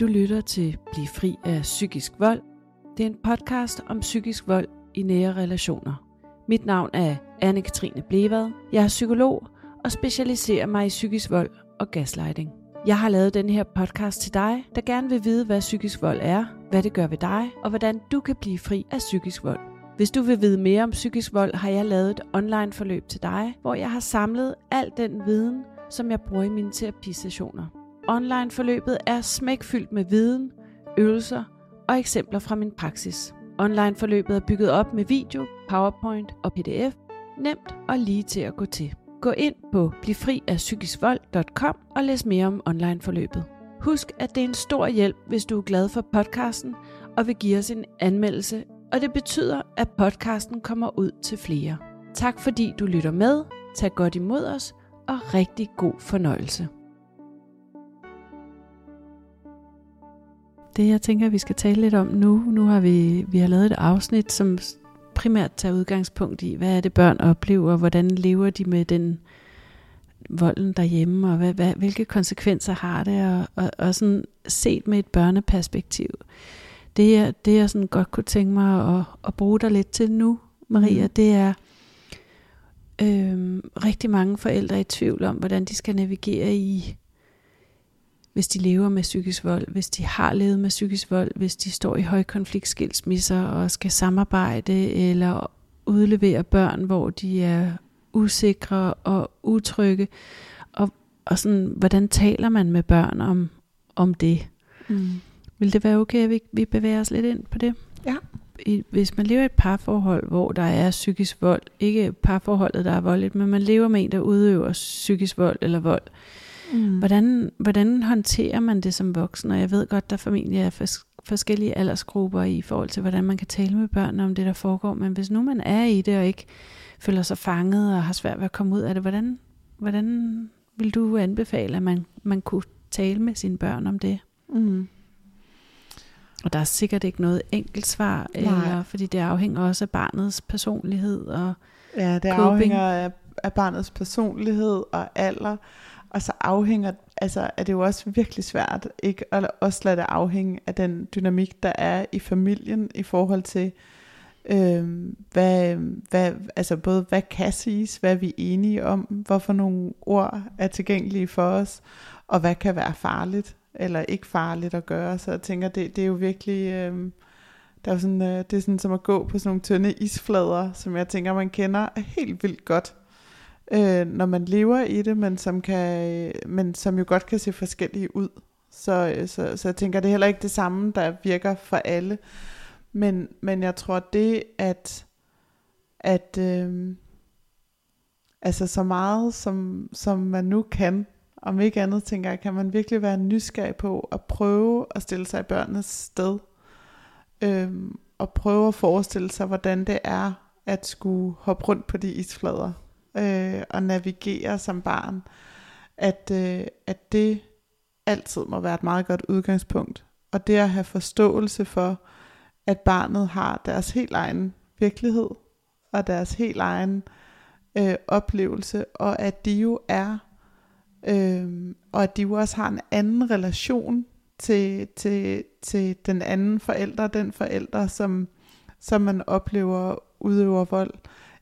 Du lytter til Bliv fri af psykisk vold. Det er en podcast om psykisk vold i nære relationer. Mit navn er Anne-Katrine Blevad. Jeg er psykolog og specialiserer mig i psykisk vold og gaslighting. Jeg har lavet den her podcast til dig, der gerne vil vide, hvad psykisk vold er, hvad det gør ved dig, og hvordan du kan blive fri af psykisk vold. Hvis du vil vide mere om psykisk vold, har jeg lavet et online forløb til dig, hvor jeg har samlet al den viden, som jeg bruger i mine terapisessioner. Online forløbet er smækfyldt med viden, øvelser og eksempler fra min praksis. Online forløbet er bygget op med video, PowerPoint og PDF. Nemt og lige til at gå til. Gå ind på blivfriafpsykiskvold.com og læs mere om online forløbet. Husk, at det er en stor hjælp, hvis du er glad for podcasten og vil give os en anmeldelse, og det betyder, at podcasten kommer ud til flere. Tak fordi du lytter med, tag godt imod os, og rigtig god fornøjelse. Det jeg tænker, vi skal tale lidt om nu, nu har vi, vi har lavet et afsnit, som primært tager udgangspunkt i, hvad er det børn oplever, hvordan lever de med den volden derhjemme, og hvad, hvad, hvilke konsekvenser har det, og, og, og sådan set med et børneperspektiv. Det jeg, det jeg sådan godt kunne tænke mig at, at bruge dig lidt til nu, Maria, mm. det er øh, rigtig mange forældre i tvivl om, hvordan de skal navigere i hvis de lever med psykisk vold, hvis de har levet med psykisk vold, hvis de står i højkonfliktskilsmisser og skal samarbejde eller udlevere børn, hvor de er usikre og utrygge. Og, og sådan, hvordan taler man med børn om, om det? Mm. Vil det være okay, at vi, vi bevæger os lidt ind på det? Ja. I, hvis man lever i et parforhold, hvor der er psykisk vold, ikke parforholdet, der er voldeligt, men man lever med en, der udøver psykisk vold eller vold, Mm. Hvordan, hvordan håndterer man det som voksen? Og jeg ved godt, der formentlig er fors- forskellige aldersgrupper i forhold til, hvordan man kan tale med børn om det, der foregår. Men hvis nu man er i det og ikke føler sig fanget og har svært ved at komme ud af det, hvordan, hvordan vil du anbefale, at man, man kunne tale med sine børn om det? Mm. Og der er sikkert ikke noget enkelt svar, eller, fordi det afhænger også af barnets personlighed og Ja, det coping. afhænger af, af barnets personlighed og alder. Og så afhænger, altså er det jo også virkelig svært ikke at også lade det afhænge af den dynamik, der er i familien i forhold til, øh, hvad, hvad, altså både hvad kan siges, hvad er vi enige om, hvorfor nogle ord er tilgængelige for os, og hvad kan være farligt eller ikke farligt at gøre. Så jeg tænker, det, det er jo virkelig... Øh, der er jo sådan, øh, det er sådan som at gå på sådan nogle tynde isflader, som jeg tænker, man kender helt vildt godt øh, når man lever i det, men som, kan, men som jo godt kan se forskellige ud. Så, øh, så, så jeg tænker, det er heller ikke det samme, der virker for alle. Men, men jeg tror, det at, at øh, altså så meget, som, som man nu kan, om ikke andet, tænker jeg, kan man virkelig være nysgerrig på at prøve at stille sig i børnenes sted. Øh, og prøve at forestille sig, hvordan det er at skulle hoppe rundt på de isflader øh, og navigere som barn, at, øh, at det altid må være et meget godt udgangspunkt. Og det at have forståelse for, at barnet har deres helt egen virkelighed, og deres helt egen øh, oplevelse, og at de jo er, øh, og at de jo også har en anden relation til, til, til den anden forælder, den forælder, som, som man oplever udøver vold,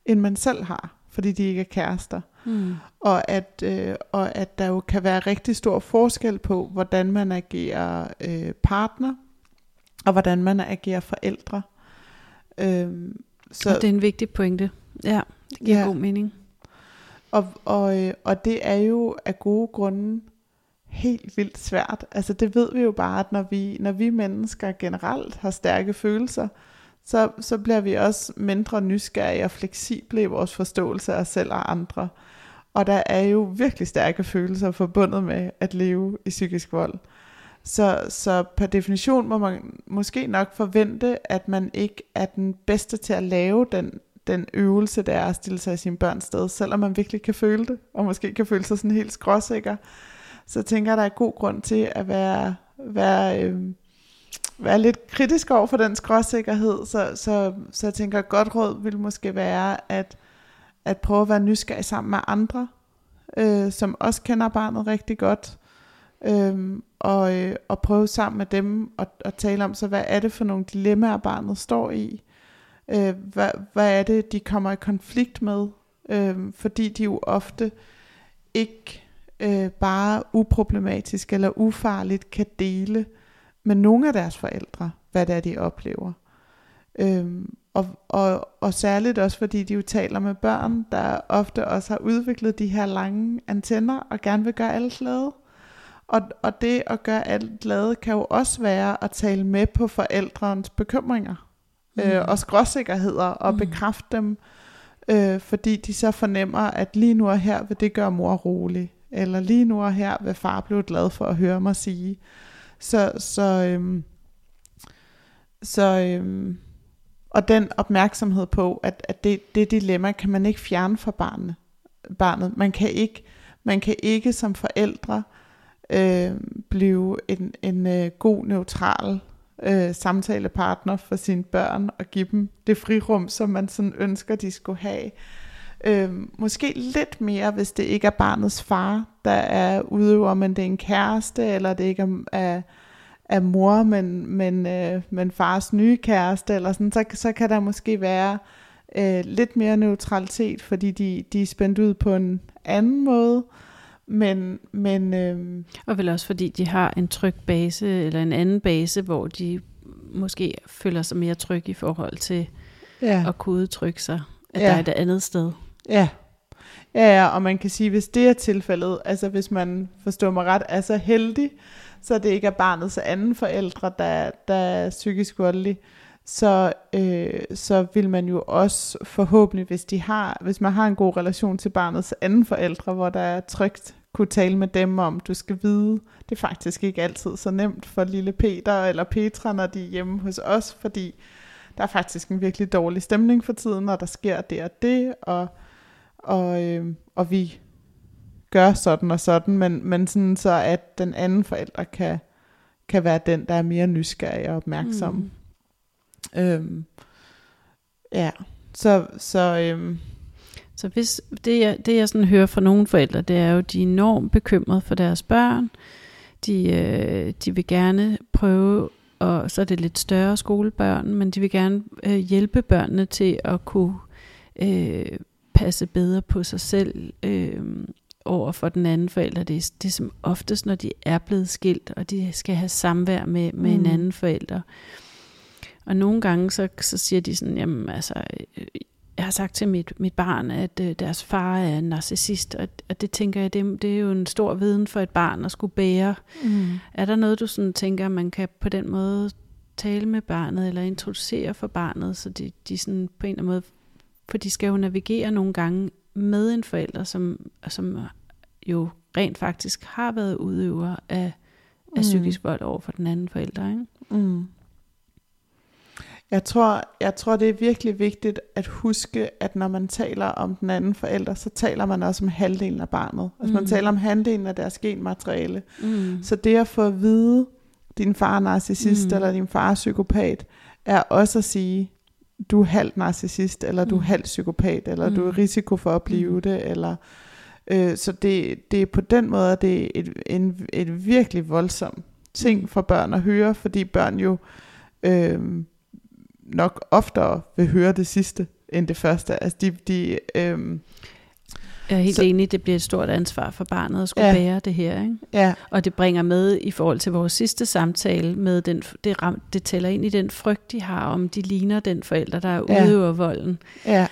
end man selv har fordi de ikke er kærester. Mm. Og, at, øh, og at der jo kan være rigtig stor forskel på, hvordan man agerer øh, partner, og hvordan man agerer forældre. Øhm, så, og det er en vigtig pointe. Ja, det giver ja. god mening. Og, og, øh, og det er jo af gode grunde helt vildt svært. Altså det ved vi jo bare, at når vi, når vi mennesker generelt har stærke følelser, så, så bliver vi også mindre nysgerrige og fleksible i vores forståelse af os selv og andre. Og der er jo virkelig stærke følelser forbundet med at leve i psykisk vold. Så, så per definition må man måske nok forvente, at man ikke er den bedste til at lave den, den øvelse, der er at stille sig i sin børns sted, selvom man virkelig kan føle det, og måske kan føle sig sådan helt skråsikker. Så tænker jeg, der er god grund til at være, være øh, være lidt kritisk over for den skråsikkerhed, så, så, så jeg tænker, at godt råd vil måske være, at, at prøve at være nysgerrig sammen med andre, øh, som også kender barnet rigtig godt, øh, og, øh, og prøve sammen med dem at, at tale om, så hvad er det for nogle dilemmaer, barnet står i? Øh, hvad, hvad er det, de kommer i konflikt med? Øh, fordi de jo ofte ikke øh, bare uproblematisk eller ufarligt kan dele med nogle af deres forældre, hvad det er, de oplever. Øhm, og, og, og særligt også fordi de jo taler med børn, der ofte også har udviklet de her lange antenner og gerne vil gøre alle glade. Og, og det at gøre alle glade kan jo også være at tale med på forældrens bekymringer mm. øh, og skråsikkerheder og mm. bekræfte dem, øh, fordi de så fornemmer, at lige nu og her vil det gøre mor rolig, eller lige nu og her vil far blive glad for at høre mig sige. Så, så, øhm, så øhm, og den opmærksomhed på, at, at det, det dilemma kan man ikke fjerne fra barnet. barnet. Man kan ikke, man kan ikke som forældre øh, blive en, en øh, god, neutral øh, samtalepartner for sine børn og give dem det frirum, som man sådan ønsker, de skulle have. Øh, måske lidt mere, hvis det ikke er barnets far, der er udøver, men det er en kæreste, eller det ikke er, er, er mor, men, men, øh, men fars nye kæreste, eller sådan, så, så kan der måske være øh, lidt mere neutralitet, fordi de, de er spændt ud på en anden måde. Men, men, øh, og vel også fordi de har en tryg base, eller en anden base, hvor de måske føler sig mere trygge i forhold til ja. at kunne udtrykke sig, at ja. der er et andet sted. Ja. Ja, ja, og man kan sige, hvis det er tilfældet, altså hvis man forstår mig ret, er så heldig, så det ikke er barnets anden forældre, der, der er psykisk voldelig, så, øh, så vil man jo også forhåbentlig, hvis, de har, hvis man har en god relation til barnets anden forældre, hvor der er trygt, kunne tale med dem om, du skal vide, det er faktisk ikke altid så nemt for lille Peter eller Petra, når de er hjemme hos os, fordi der er faktisk en virkelig dårlig stemning for tiden, og der sker det og det, og og, øh, og vi gør sådan og sådan, men, men sådan så, at den anden forælder kan, kan være den, der er mere nysgerrig og opmærksom. Mm. Øhm, ja, så, så, øhm, så hvis det, jeg, det jeg sådan hører fra nogle forældre, det er jo, de er enormt bekymrede for deres børn. De, øh, de vil gerne prøve, og så er det lidt større skolebørn, men de vil gerne øh, hjælpe børnene til at kunne øh, passe bedre på sig selv øh, over for den anden forælder. Det er, det er som oftest, når de er blevet skilt, og de skal have samvær med, med mm. en anden forælder. Og nogle gange, så, så siger de sådan, jamen altså, øh, jeg har sagt til mit, mit barn, at øh, deres far er en narcissist, og, og det tænker jeg, det, det er jo en stor viden for et barn at skulle bære. Mm. Er der noget, du sådan tænker, man kan på den måde tale med barnet, eller introducere for barnet, så de, de sådan på en eller anden måde for de skal jo navigere nogle gange med en forælder, som, som jo rent faktisk har været udøver af, af mm. psykisk vold over for den anden forælder. Ikke? Mm. Jeg tror, jeg tror, det er virkelig vigtigt at huske, at når man taler om den anden forælder, så taler man også om halvdelen af barnet. Altså mm. man taler om halvdelen af deres genmateriale. Mm. Så det at få at vide, din far er narcissist, mm. eller din far er psykopat, er også at sige, du er halvt narcissist, eller du er mm. halvt psykopat, eller mm. du er mm. risiko for at blive mm. det, eller øh, så det, det er på den måde, det er et, en, et virkelig voldsom ting for børn at høre, fordi børn jo øh, nok oftere vil høre det sidste end det første. Altså de, de øh, jeg er helt så, enig, det bliver et stort ansvar for barnet at skulle ja, bære det her. Ikke? Ja. Og det bringer med i forhold til vores sidste samtale, med den, det, ram, det tæller ind i den frygt, de har, om de ligner den forælder, der udøver ja. volden. Ja.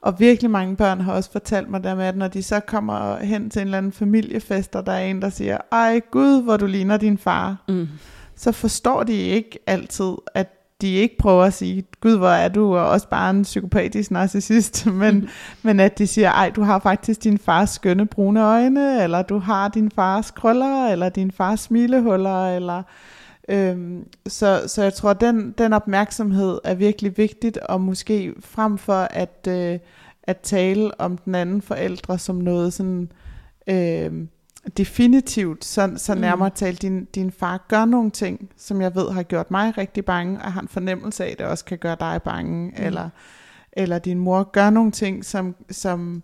Og virkelig mange børn har også fortalt mig der med, at når de så kommer hen til en eller anden familiefest, og der er en, der siger, ej gud, hvor du ligner din far, mm. så forstår de ikke altid, at de ikke prøver at sige, gud hvor er du og også bare en psykopatisk narcissist, men, men at de siger, ej du har faktisk din fars skønne brune øjne, eller du har din fars krøller, eller din fars smilehuller, eller øhm, så, så jeg tror, den, den opmærksomhed er virkelig vigtigt, og måske frem for at, øh, at tale om den anden forældre som noget sådan... Øh, definitivt, så, så mm. nærmere talt, din, din far gør nogle ting, som jeg ved har gjort mig rigtig bange, og har en fornemmelse af, at det også kan gøre dig bange, mm. eller, eller din mor gør nogle ting, som, som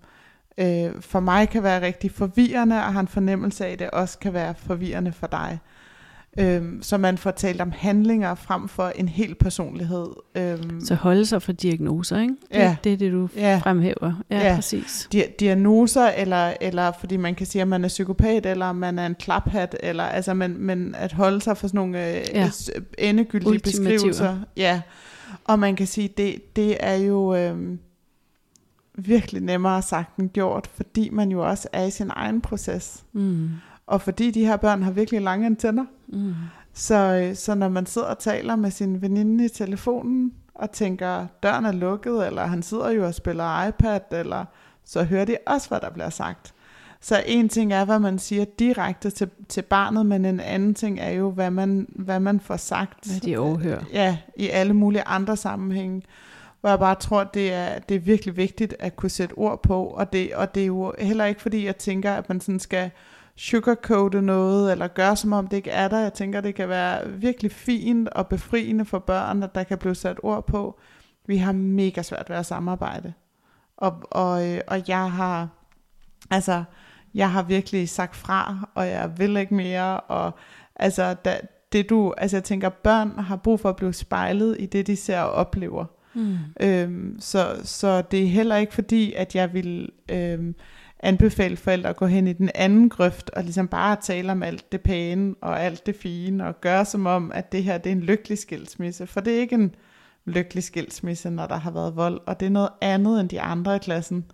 øh, for mig kan være rigtig forvirrende, og har en fornemmelse af, at det også kan være forvirrende for dig. Øhm, så man får talt om handlinger frem for en hel personlighed. Øhm, så holde sig for diagnoser, ikke? Det, Ja. det er det, du Ja. fremhæver. Ja, Ja. præcis. di- diagnoser, eller, eller fordi man kan sige, at man er psykopat, eller man er en klaphat, eller altså, men, men at holde sig for sådan nogle øh, Ja. ja. endegyldige beskrivelser. Ja, og man kan sige, det, det er jo øh, virkelig nemmere sagt end gjort, fordi man jo også er i sin egen proces. Mm. Og fordi de her børn har virkelig lange antenner, Mm. så, øh, så når man sidder og taler med sin veninde i telefonen, og tænker, døren er lukket, eller han sidder jo og spiller iPad, eller så hører de også, hvad der bliver sagt. Så en ting er, hvad man siger direkte til, til barnet, men en anden ting er jo, hvad man, hvad man får sagt. Hvad de overhører. Ja, i alle mulige andre sammenhænge. Hvor jeg bare tror, det er, det er virkelig vigtigt at kunne sætte ord på. Og det, og det er jo heller ikke fordi, jeg tænker, at man sådan skal sugarcoate noget, eller gøre som om det ikke er der. Jeg tænker, det kan være virkelig fint og befriende for børn, at der kan blive sat ord på. Vi har mega svært ved at samarbejde. Og, og, øh, og jeg har, altså, jeg har virkelig sagt fra, og jeg vil ikke mere, og altså, da, det du, altså jeg tænker, børn har brug for at blive spejlet i det, de ser og oplever. Mm. Øhm, så, så det er heller ikke fordi, at jeg vil øhm, anbefale forældre at gå hen i den anden grøft, og ligesom bare tale om alt det pæne, og alt det fine, og gøre som om, at det her det er en lykkelig skilsmisse. For det er ikke en lykkelig skilsmisse, når der har været vold, og det er noget andet end de andre i klassen,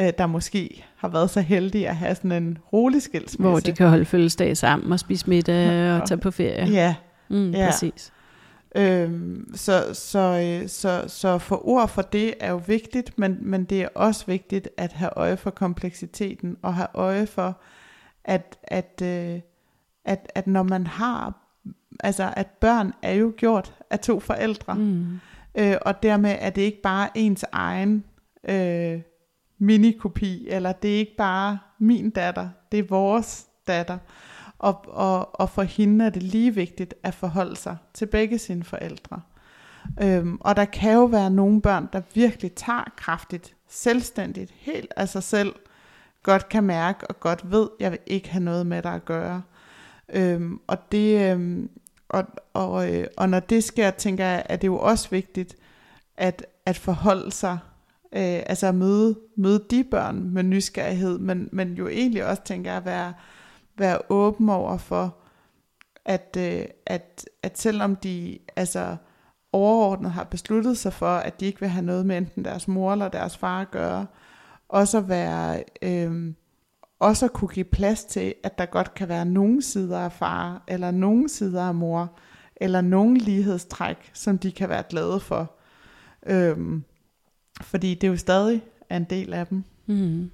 øh, der måske har været så heldige at have sådan en rolig skilsmisse. Hvor de kan holde fødselsdag sammen og spise middag Ja. og tage på ferie. Ja, Mm, Ja. Præcis. Øhm, så, så, øh, så, så for ord for det er jo vigtigt, men, men det er også vigtigt at have øje for kompleksiteten, og have øje for, at, at, øh, at, at når man har, altså at børn er jo gjort af to forældre, Mm. øh, og dermed er det ikke bare ens egen øh, minikopi, eller det er ikke bare min datter, det er vores datter. Og, og, og for hende er det lige vigtigt at forholde sig til begge sine forældre. Øhm, og der kan jo være nogle børn, der virkelig tager kraftigt, selvstændigt, helt af sig selv, godt kan mærke og godt ved, jeg vil ikke have noget med dig at gøre. Øhm, og det, øhm, og, og, øh, og når det sker, tænker jeg, at det jo også vigtigt at, at forholde sig, øh, altså at møde, møde de børn med nysgerrighed, men, men jo egentlig også, tænker jeg, at være, være åben over for, at, øh, at, at selvom de altså overordnet har besluttet sig for, at de ikke vil have noget med enten deres mor eller deres far at gøre, også at være, øh, også at kunne give plads til, at der godt kan være nogle sider af far, eller nogle sider af mor, eller nogle lighedstræk, som de kan være glade for. Øh, fordi det er jo stadig er en del af dem. Mm.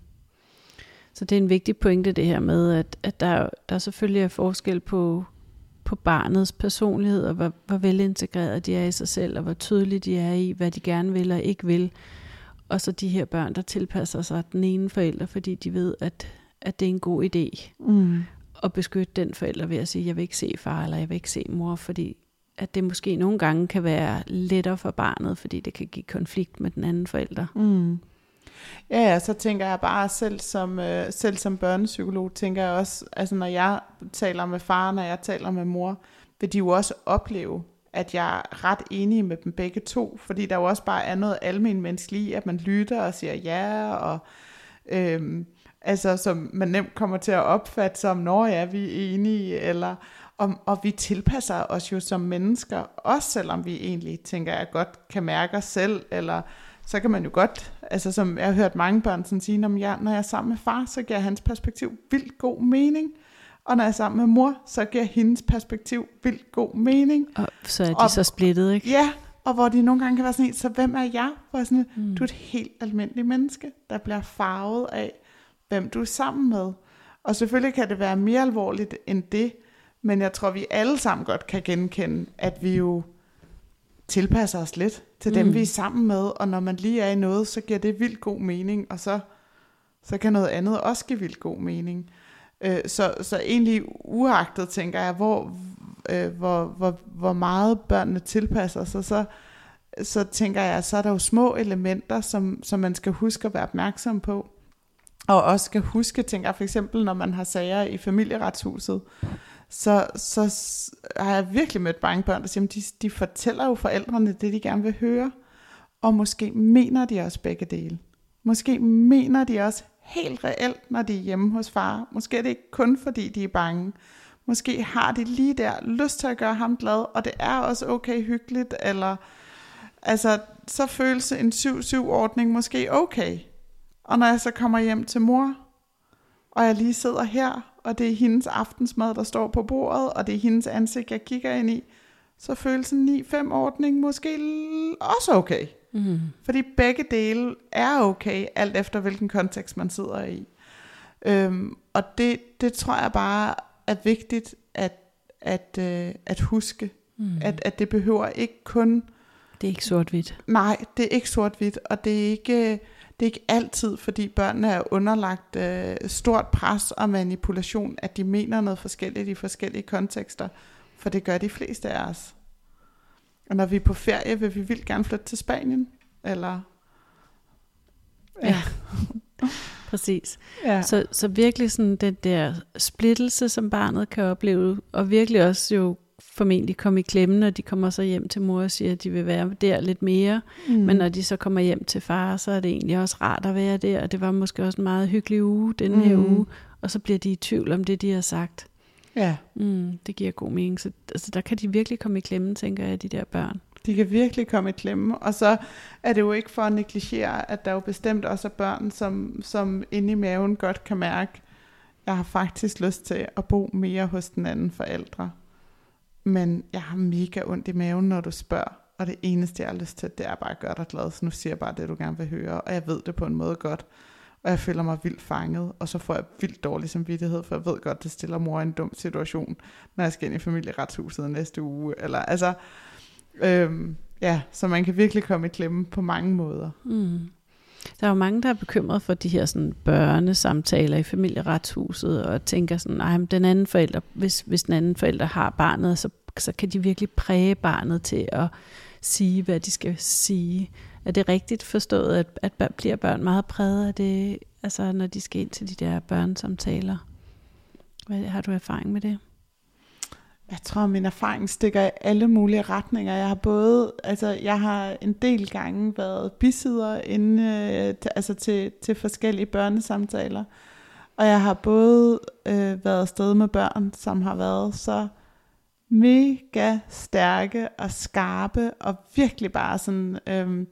Så det er en vigtig pointe det her med, at, at der, der selvfølgelig er forskel på, på barnets personlighed, og hvor, hvor velintegreret de er i sig selv, og hvor tydelige de er i, hvad de gerne vil og ikke vil. Og så de her børn, der tilpasser sig den ene forælder, fordi de ved, at, at det er en god idé Mm. at beskytte den forælder ved at sige, jeg vil ikke se far, eller jeg vil ikke se mor, fordi at det måske nogle gange kan være lettere for barnet, fordi det kan give konflikt med den anden forælder. Mm. Ja, ja, så tænker jeg bare selv som, øh, selv som børnepsykolog, tænker jeg også, altså når jeg taler med far, når jeg taler med mor, vil de jo også opleve, at jeg er ret enig med dem begge to, fordi der jo også bare er noget almen menneskeligt i, at man lytter og siger ja, og øhm, altså som man nemt kommer til at opfatte som, når ja, vi er enige, eller og, og vi tilpasser os jo som mennesker, også selvom vi egentlig tænker, jeg godt kan mærke os selv, eller så kan man jo godt, altså som jeg har hørt mange børn sådan sige, når jeg, når jeg er sammen med far, så giver hans perspektiv vildt god mening, og når jeg er sammen med mor, så giver hendes perspektiv vildt god mening. Og så er de Og- så splittet, ikke? Ja, og hvor de nogle gange kan være sådan, så hvem er jeg? Hvor sådan, Mm. du er et helt almindeligt menneske, der bliver farvet af, hvem du er sammen med. Og selvfølgelig kan det være mere alvorligt end det, men jeg tror, vi alle sammen godt kan genkende, at vi jo tilpasser os lidt til dem, Mm. vi er sammen med, og når man lige er i noget, så giver det vildt god mening, og så, så kan noget andet også give vildt god mening. Øh, så, så egentlig uagtet, tænker jeg, hvor, øh, hvor, hvor, hvor meget børnene tilpasser sig, så, så tænker jeg, så er der jo små elementer, som, som man skal huske at være opmærksom på. og også skal huske, tænker jeg for eksempel, når man har sager i familieretshuset, så, så har jeg virkelig mødt mange børn, der siger, at de, de fortæller jo forældrene det, de gerne vil høre, og måske mener de også begge dele. Måske mener de også helt reelt, når de er hjemme hos far. Måske er det ikke kun fordi, de er bange. Måske har de lige der lyst til at gøre ham glad, og det er også okay hyggeligt, eller altså, så føles en 7-7-ordning måske okay. Og når jeg så kommer hjem til mor, og jeg lige sidder her, og det er hendes aftensmad, der står på bordet, og det er hendes ansigt, jeg kigger ind i, så føles en 9-5-ordning måske også okay. Mm. Fordi begge dele er okay, alt efter hvilken kontekst man sidder i. Øhm, og det, det tror jeg bare er vigtigt at, at, øh, at huske. Mm. At, at det behøver ikke kun... Det er ikke sort-hvidt. Nej, det er ikke sort-hvidt, og det er ikke, det er ikke altid, fordi børnene er underlagt øh, stort pres og manipulation, at de mener noget forskelligt i forskellige kontekster, for det gør de fleste af os. Og når vi er på ferie, vil vi vildt gerne flytte til Spanien, eller... Ja. ja. Præcis. Ja. Så, så virkelig sådan den der splittelse, som barnet kan opleve, og virkelig også jo formentlig komme i klemme, når de kommer så hjem til mor og siger, at de vil være der lidt mere. Mm. Men når de så kommer hjem til far, så er det egentlig også rart at være der. Og det var måske også en meget hyggelig uge, den mm. her uge. Og så bliver de i tvivl om det, de har sagt. Ja. Mm, det giver god mening. Så altså, der kan de virkelig komme i klemme, tænker jeg, de der børn. De kan virkelig komme i klemme, og så er det jo ikke for at negligere, at der jo bestemt også er børn, som, som inde i maven godt kan mærke, jeg har faktisk lyst til at bo mere hos den anden forældre. Men jeg har mega ondt i maven, når du spørger, og det eneste, jeg har lyst til, det er bare at gøre dig glad, så nu siger jeg bare det, du gerne vil høre, og jeg ved det på en måde godt, og jeg føler mig vildt fanget, og så får jeg vildt dårlig samvittighed, for jeg ved godt, det stiller mor i en dum situation, når jeg skal ind i familieretshuset næste uge, eller altså, øhm, ja, så man kan virkelig komme i klemme på mange måder. Mm. Der er jo mange, der er bekymret for de her sådan, børnesamtaler i familieretshuset, og tænker sådan, at den anden forælder, hvis, hvis den anden forælder har barnet, så, så kan de virkelig præge barnet til at sige, hvad de skal sige. Er det rigtigt forstået, at, at børn, bliver børn meget præget af det, altså når de skal ind til de der børnesamtaler? Hvad, har du erfaring med det? Jeg tror, min erfaring stikker i alle mulige retninger. Jeg har både, altså jeg har en del gange været bisider inde, øh, altså til, til forskellige børnesamtaler. Og jeg har både øh, været afsted med børn, som har været så mega stærke og skarpe, og virkelig bare sådan øh,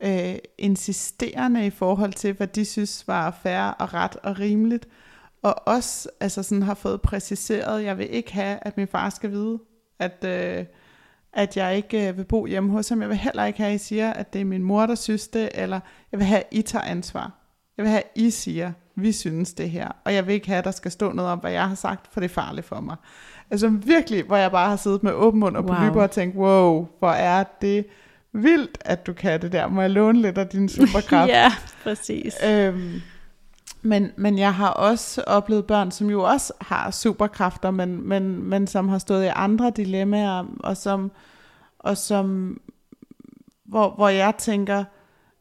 øh, insisterende i forhold til, hvad de synes var fair og ret og rimeligt og også altså sådan har fået præciseret, jeg vil ikke have, at min far skal vide, at, øh, at jeg ikke øh, vil bo hjemme hos ham. Jeg vil heller ikke have, at I siger, at det er min mor, der synes det, eller jeg vil have, at I tager ansvar. Jeg vil have, at I siger, vi synes det her. Og jeg vil ikke have, at der skal stå noget om, hvad jeg har sagt, for det er farligt for mig. Altså virkelig, hvor jeg bare har siddet med åben mund og wow. på lyber og tænkt, wow, hvor er det vildt, at du kan det der. Må jeg låne lidt af din superkraft? ja, præcis. Øhm, men, men jeg har også oplevet børn, som jo også har superkræfter, men, men, men som har stået i andre dilemmaer, og som, og som hvor, hvor jeg tænker,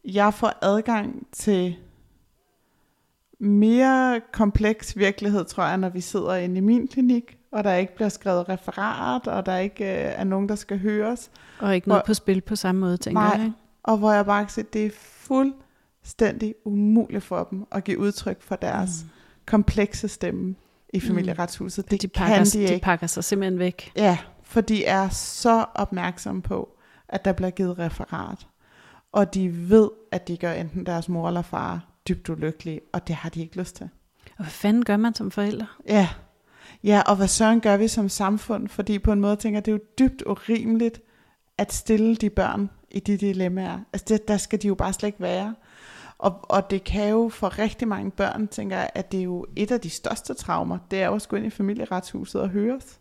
jeg får adgang til mere kompleks virkelighed, tror jeg, når vi sidder inde i min klinik, og der ikke bliver skrevet referat, og der ikke øh, er nogen, der skal høres. Og ikke noget hvor, på spil på samme måde, tænker nej, jeg. og hvor jeg bare kan se, det er fuld fuldstændig umuligt for dem at give udtryk for deres mm. komplekse stemme i mm. familieretshuset. Det de pakker, kan de ikke. De pakker sig simpelthen væk. Ja, for de er så opmærksomme på, at der bliver givet referat. Og de ved, at de gør enten deres mor eller far dybt ulykkelige, og det har de ikke lyst til. Og hvad fanden gør man som forældre? Ja, ja og hvad søren gør vi som samfund? Fordi på en måde tænker jeg, det er jo dybt urimeligt at stille de børn i de dilemmaer. Altså det, der skal de jo bare slet ikke være. Og, og det kan jo for rigtig mange børn, tænker jeg, at det er jo et af de største traumer, det er jo at skulle ind i familieretshuset og høres.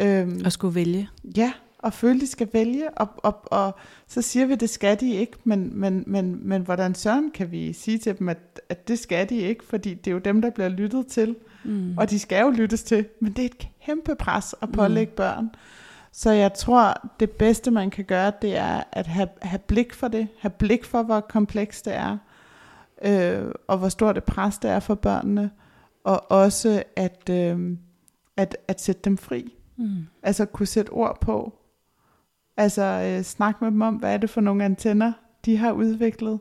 Øhm, og skulle vælge. Ja, og føle, de skal vælge, og, og, og så siger vi, det skal de ikke, men, men, men, men hvordan søren kan vi sige til dem, at, at det skal de ikke, fordi det er jo dem, der bliver lyttet til, mm. og de skal jo lyttes til, men det er et kæmpe pres at pålægge mm. børn. Så jeg tror, det bedste man kan gøre, det er at have, have blik for det, have blik for, hvor komplekst det er, øh, og hvor stort et pres det er for børnene, og også at, øh, at, at sætte dem fri. Mm. Altså kunne sætte ord på. Altså øh, snakke med dem om, hvad er det for nogle antenner, de har udviklet,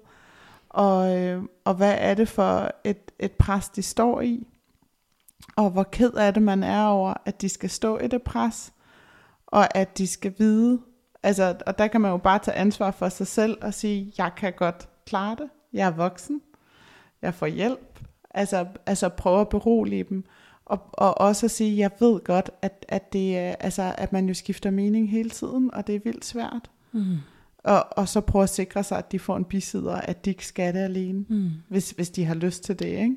og, øh, og hvad er det for et, et pres, de står i, og hvor ked af det man er over, at de skal stå i det pres, og at de skal vide, altså, og der kan man jo bare tage ansvar for sig selv og sige, jeg kan godt klare det, jeg er voksen, jeg får hjælp, altså, altså prøve at berolige dem, og, og også at sige, jeg ved godt, at, at, det, er- altså, at man jo skifter mening hele tiden, og det er vildt svært. Mm. Og, og så prøve at sikre sig, at de får en bisider, at de ikke skal det alene, Mm. hvis, hvis de har lyst til det, ikke?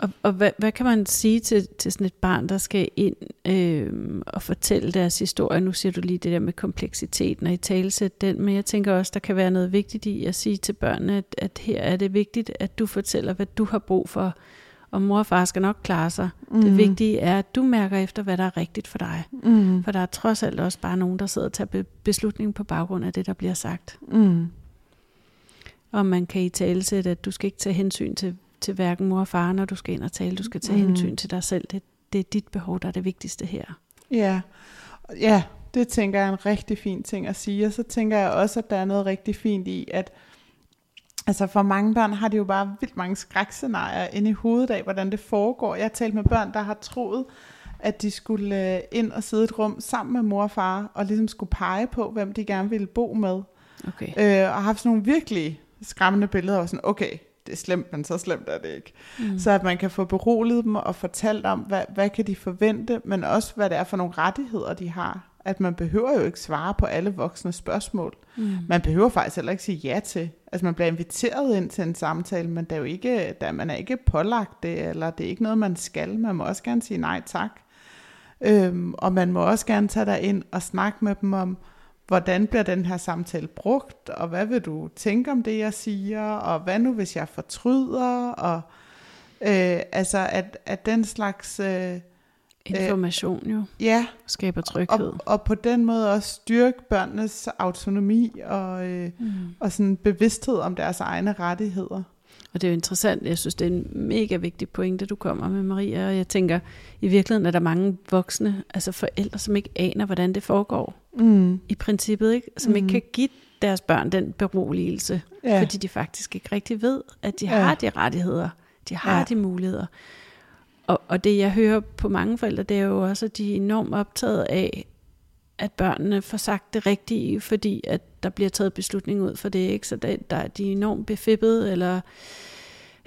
Og, og hvad, hvad kan man sige til, til sådan et barn, der skal ind øh, og fortælle deres historie? Nu siger du lige det der med kompleksiteten og i talesætte den, men jeg tænker også, der kan være noget vigtigt i at sige til børnene, at, at her er det vigtigt, at du fortæller, hvad du har brug for, og mor og far skal nok klare sig. Mm. Det vigtige er, at du mærker efter, hvad der er rigtigt for dig. Mm. For der er trods alt også bare nogen, der sidder og tager be- beslutningen på baggrund af det, der bliver sagt. Mm. Og man kan i talesætte, at du skal ikke tage hensyn til, til hverken mor og far, når du skal ind og tale. Du skal tage mm. hensyn til dig selv. Det, det er dit behov, der er det vigtigste her. Ja. ja, det tænker jeg er en rigtig fin ting at sige. Og så tænker jeg også, at der er noget rigtig fint i, at altså for mange børn har de jo bare vildt mange skrækscenarier inde i hovedet af, hvordan det foregår. Jeg har talt med børn, der har troet, at de skulle øh, ind og sidde i et rum sammen med mor og far, og ligesom skulle pege på, hvem de gerne ville bo med. Okay. Øh, og har haft sådan nogle virkelig skræmmende billeder, og sådan, okay, det er slemt, men så slemt er det ikke. Mm. Så at man kan få beroliget dem og fortalt om, hvad, hvad kan de forvente, men også hvad det er for nogle rettigheder, de har. At man behøver jo ikke svare på alle voksne spørgsmål. Mm. Man behøver faktisk heller ikke sige ja til. Altså man bliver inviteret ind til en samtale, men det er jo ikke, der, man er ikke pålagt det, eller det er ikke noget, man skal. Man må også gerne sige nej tak. Øhm, og man må også gerne tage dig ind og snakke med dem om, hvordan bliver den her samtale brugt, og hvad vil du tænke om det, jeg siger, og hvad nu, hvis jeg fortryder, og øh, altså, at, at den slags, øh, Information jo ja, skaber tryghed. og, og på den måde også styrke børnenes autonomi, og, øh, mm. og sådan bevidsthed om deres egne rettigheder. Og det er jo interessant. Jeg synes, det er en mega vigtig pointe, du kommer med, Maria. Og jeg tænker, i virkeligheden er der mange voksne, altså forældre, som ikke aner, hvordan det foregår. Mm. I princippet, ikke? Som mm. ikke kan give deres børn den beroligelse. Ja. Fordi de faktisk ikke rigtig ved, at de Ja. har de rettigheder. De har Ja. de muligheder. Og, og det, jeg hører på mange forældre, det er jo også, at de er enormt optaget af, at børnene får sagt det rigtige, fordi at der bliver taget beslutning ud for det, ikke? Så der, der, de er enormt befippet, eller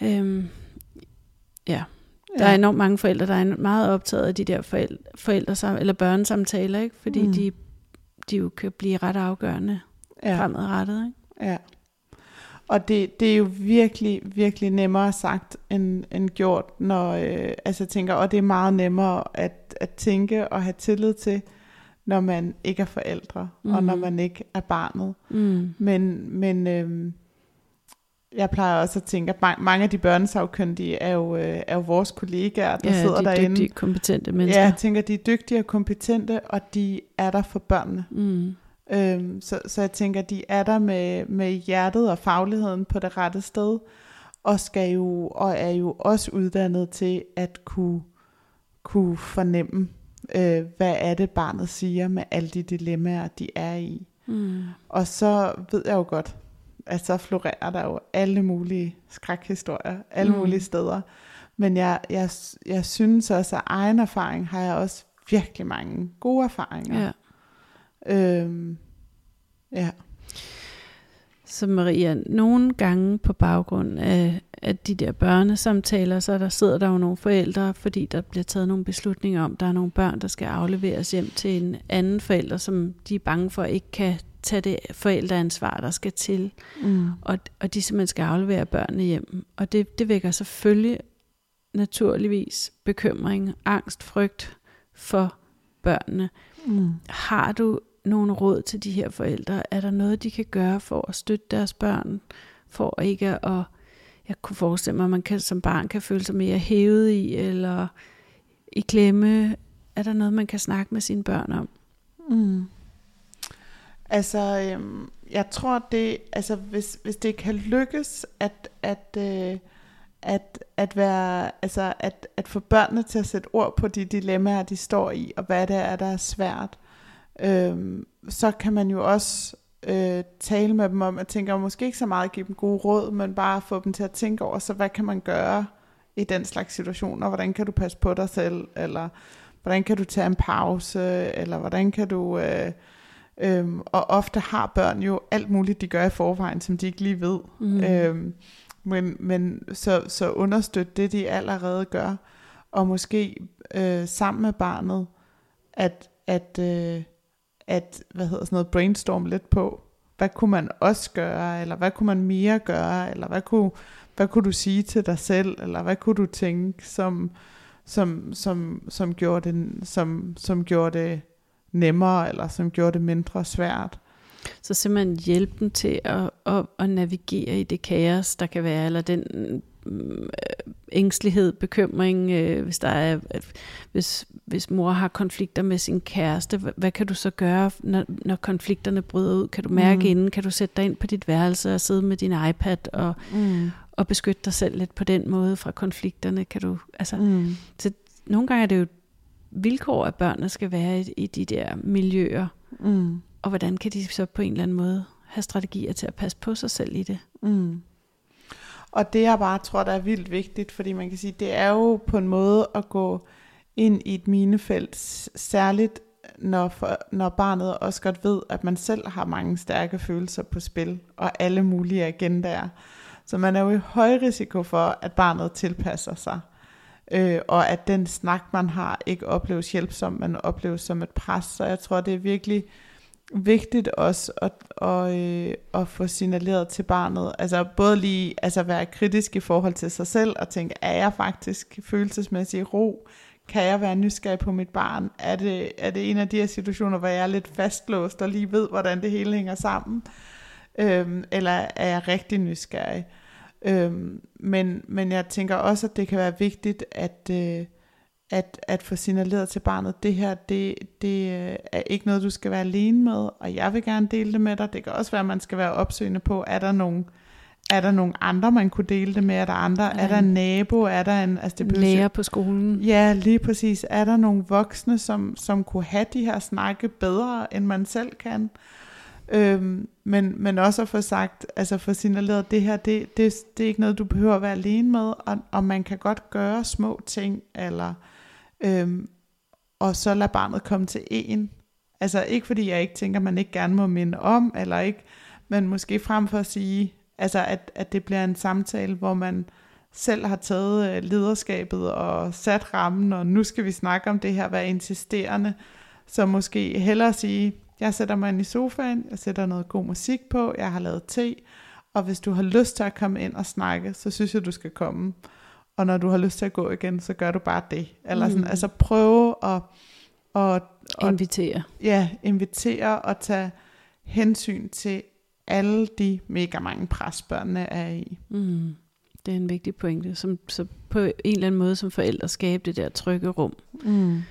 øhm, ja, der Ja. er enormt mange forældre, der er meget optaget af de der forældre, forældre eller børnesamtaler, ikke? Fordi Mm. de, de jo kan blive ret afgørende ja. Fremadrettet, ikke? Ja. Og det, det er jo virkelig, virkelig nemmere sagt end, end gjort, når øh, altså jeg tænker, og det er meget nemmere at, at tænke og have tillid til, når man ikke er forældre, mm. og når Mhm. man ikke er barnet. Mm. Men, men øh, jeg plejer også at tænke, at ma- mange af de børnesagkyndige er jo, øh, er jo vores kollegaer, der Ja, sidder de derinde. dygtige, kompetente mennesker. Ja, jeg tænker, de er dygtige og kompetente, og de er der for børnene. Mm. Øhm, så, så jeg tænker, de er der med, med hjertet og fagligheden på det rette sted, og skal jo og er jo også uddannet til at kunne, kunne fornemme, øh, hvad er det barnet siger med alle de dilemmaer, de er i. Mm. Og så ved jeg jo godt, at så florerer der jo alle mulige skrækhistorier, alle Mm. mulige steder. Men jeg, jeg, jeg synes også, at egen erfaring har jeg også virkelig mange gode erfaringer. Ja. Øhm, ja. Så Maria, nogle gange på baggrund af, af de der børnesamtaler, så der sidder der jo nogle forældre, fordi der bliver taget nogle beslutninger om, der er nogle børn, der skal afleveres hjem til en anden forælder, som de er bange for ikke kan tage det forældreansvar, der skal til. Mm. Og, og de simpelthen skal aflevere børnene hjem. Og det, det vækker selvfølgelig naturligvis bekymring, angst, frygt for børnene. Mm. Har du nogle råd til de her forældre? Er der noget, de kan gøre for at støtte deres børn? For ikke at... Jeg kunne forestille mig, at man kan, som barn kan føle sig mere hævet i, eller i klemme. Er der noget, man kan snakke med sine børn om? Mm. Altså, øhm, jeg tror det, altså hvis, hvis det kan lykkes at, at, øh, at, at være, altså at, at få børnene til at sætte ord på de dilemmaer, de står i, og hvad det er, der er svært, øhm, så kan man jo også øh, tale med dem om, at tænke, måske ikke så meget at give dem gode råd, men bare få dem til at tænke over, så hvad kan man gøre i den slags situationer? Hvordan kan du passe på dig selv? Eller hvordan kan du tage en pause? Eller hvordan kan du... Øh, Øhm, og ofte har børn jo alt muligt, de gør i forvejen, som de ikke lige ved. Mm. Øhm, men men så, så understøt det, de allerede gør. Og måske øh, sammen med barnet, at, at, øh, at hvad hedder sådan noget, brainstorm lidt på, hvad kunne man også gøre, eller hvad kunne man mere gøre, eller hvad kunne, hvad kunne du sige til dig selv, eller hvad kunne du tænke, som, som, som, som, gjorde, det, som, som gjorde det nemmere, eller som gjorde det mindre svært. Så simpelthen hjælpe dem til at, at, at navigere i det kaos, der kan være, eller den øh, ængstelighed, bekymring, øh, hvis der er, hvis, hvis mor har konflikter med sin kæreste, hvad, hvad kan du så gøre, når, når konflikterne bryder ud? Kan du mærke mm. inden? Kan du sætte dig ind på dit værelse og sidde med din iPad og, mm. og beskytte dig selv lidt på den måde fra konflikterne? Kan du, altså, mm. så nogle gange er det jo vilkår, at børnene skal være i, i de der miljøer. Mm. Og hvordan kan de så på en eller anden måde have strategier til at passe på sig selv i det? Mm. Og det jeg bare tror, der er vildt vigtigt, fordi man kan sige, det er jo på en måde at gå ind i et minefelt, særligt når, for, når barnet også godt ved, at man selv har mange stærke følelser på spil, og alle mulige agendaer. Så man er jo i høj risiko for, at barnet tilpasser sig øh, og at den snak, man har, ikke opleves hjælpsom, man opleves som et pres. Så jeg tror, det er virkelig vigtigt også at, at, øh, at få signaleret til barnet, altså både lige altså være kritisk i forhold til sig selv, og tænke, er jeg faktisk følelsesmæssig i ro? Kan jeg være nysgerrig på mit barn? Er det, er det en af de her situationer, hvor jeg er lidt fastlåst og lige ved, hvordan det hele hænger sammen? Øhm, eller er jeg rigtig nysgerrig? Øhm, men, men jeg tænker også, at det kan være vigtigt, at, øh, at, at få signaleret til barnet, det her, det, det øh, er ikke noget, du skal være alene med, og jeg vil gerne dele det med dig. Det kan også være, at man skal være opsøgende på, er der nogen, er der nogen andre, man kunne dele det med? Er der andre? Ja. Er der en nabo? Er der en... Altså det Lærer på skolen? Ja, lige præcis. Er der nogle voksne, som, som kunne have de her snakke bedre, end man selv kan? Øhm, men, men også at få sagt, altså få signaleret, det her, det, det, det er ikke noget, du behøver at være alene med, og, og man kan godt gøre små ting, eller, øhm, og så lade barnet komme til en. Altså ikke fordi jeg ikke tænker, man ikke gerne må minde om, eller ikke, men måske frem for at sige, altså at, at det bliver en samtale, hvor man selv har taget øh, lederskabet og sat rammen, og nu skal vi snakke om det her, være insisterende, så måske hellere sige, jeg sætter mig ind i sofaen, jeg sætter noget god musik på, jeg har lavet te, og hvis du har lyst til at komme ind og snakke, så synes jeg, du skal komme. Og når du har lyst til at gå igen, så gør du bare det. Eller sådan, mm. altså prøve at, at, at invitere. Ja, invitere og tage hensyn til alle de mega mange pres, børnene er i. Mm. Det er en vigtig pointe, som, så på en eller anden måde som forældre skabe det der trygge rum mm.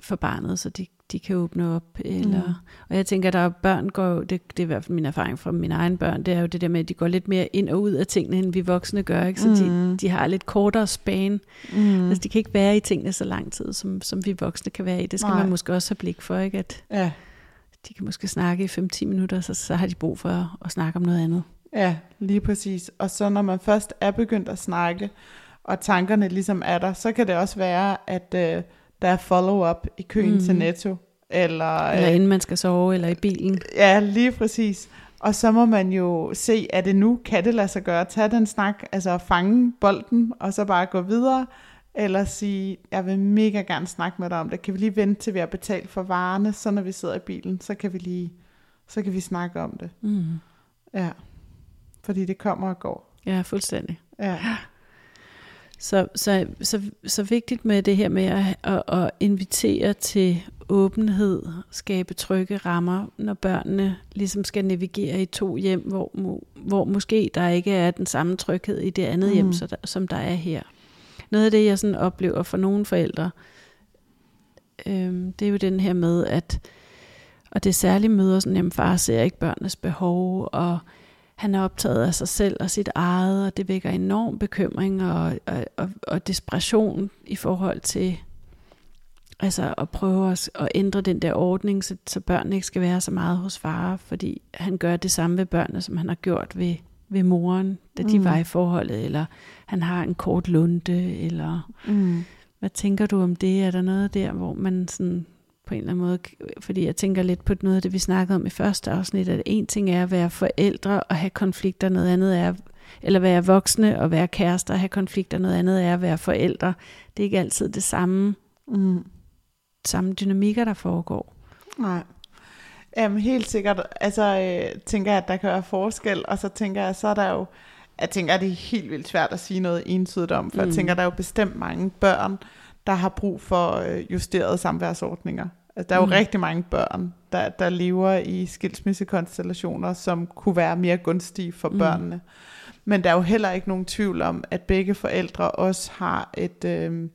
for barnet, så de de kan åbne op. Eller, mm. Og jeg tænker, at der er børn går, det, det er i hvert fald min erfaring fra mine egne børn, det er jo det der med, at de går lidt mere ind og ud af tingene, end vi voksne gør. Ikke? Så mm. de, de har lidt kortere span. Mm. Altså, de kan ikke være i tingene så lang tid, som, som vi voksne kan være i. Det skal Nej. man måske også have blik for, ikke? At ja. de kan måske snakke i 5-10 minutter, så, så har de brug for at, at snakke om noget andet. Ja, lige præcis. Og så når man først er begyndt at snakke, og tankerne ligesom er der, så kan det også være, at... Øh, der er follow-up i køen mm. til Netto. Eller, eller øh, inden man skal sove, eller i bilen. Ja, lige præcis. Og så må man jo se, er det nu, kan det lade sig gøre, tage den snak, altså fange bolden, og så bare gå videre, eller sige, jeg vil mega gerne snakke med dig om det, kan vi lige vente til vi har betalt for varerne, så når vi sidder i bilen, så kan vi lige, så kan vi snakke om det. Mm. Ja, fordi det kommer og går. Ja, fuldstændig. Ja. Så, så, så, så vigtigt med det her med at, at, at invitere til åbenhed, skabe trygge rammer, når børnene ligesom skal navigere i to hjem, hvor, hvor måske der ikke er den samme tryghed i det andet mm. hjem, så der, som der er her. Noget af det, jeg sådan oplever for nogle forældre, øhm, det er jo den her med, at Og det særligt møder sådan, at far ser ikke børnenes behov, og han er optaget af sig selv og sit eget, og det vækker enorm bekymring og, og, og, og desperation i forhold til altså at prøve at, at ændre den der ordning, så, så børnene ikke skal være så meget hos far, fordi han gør det samme ved børnene, som han har gjort ved, ved moren, da de mm. var i forholdet, eller han har en kort lunde, eller mm. hvad tænker du om det? Er der noget der, hvor man sådan på en eller anden måde, fordi jeg tænker lidt på noget af det, vi snakkede om i første afsnit, at en ting er at være forældre og have konflikter, noget andet er, eller være voksne og være kærester og have konflikter, noget andet er at være forældre. Det er ikke altid det samme, mm. samme dynamikker, der foregår. Nej. Jamen helt sikkert, altså øh, tænker jeg, at der kan være forskel, og så tænker jeg, så er der jo, jeg tænker, at det er helt vildt svært at sige noget entydigt om, for mm. jeg tænker, at der er jo bestemt mange børn, der har brug for øh, justerede samværsordninger. Altså, der er jo mm. rigtig mange børn, der, der lever i skilsmissekonstellationer, som kunne være mere gunstige for mm. børnene. Men der er jo heller ikke nogen tvivl om, at begge forældre også har et, øh,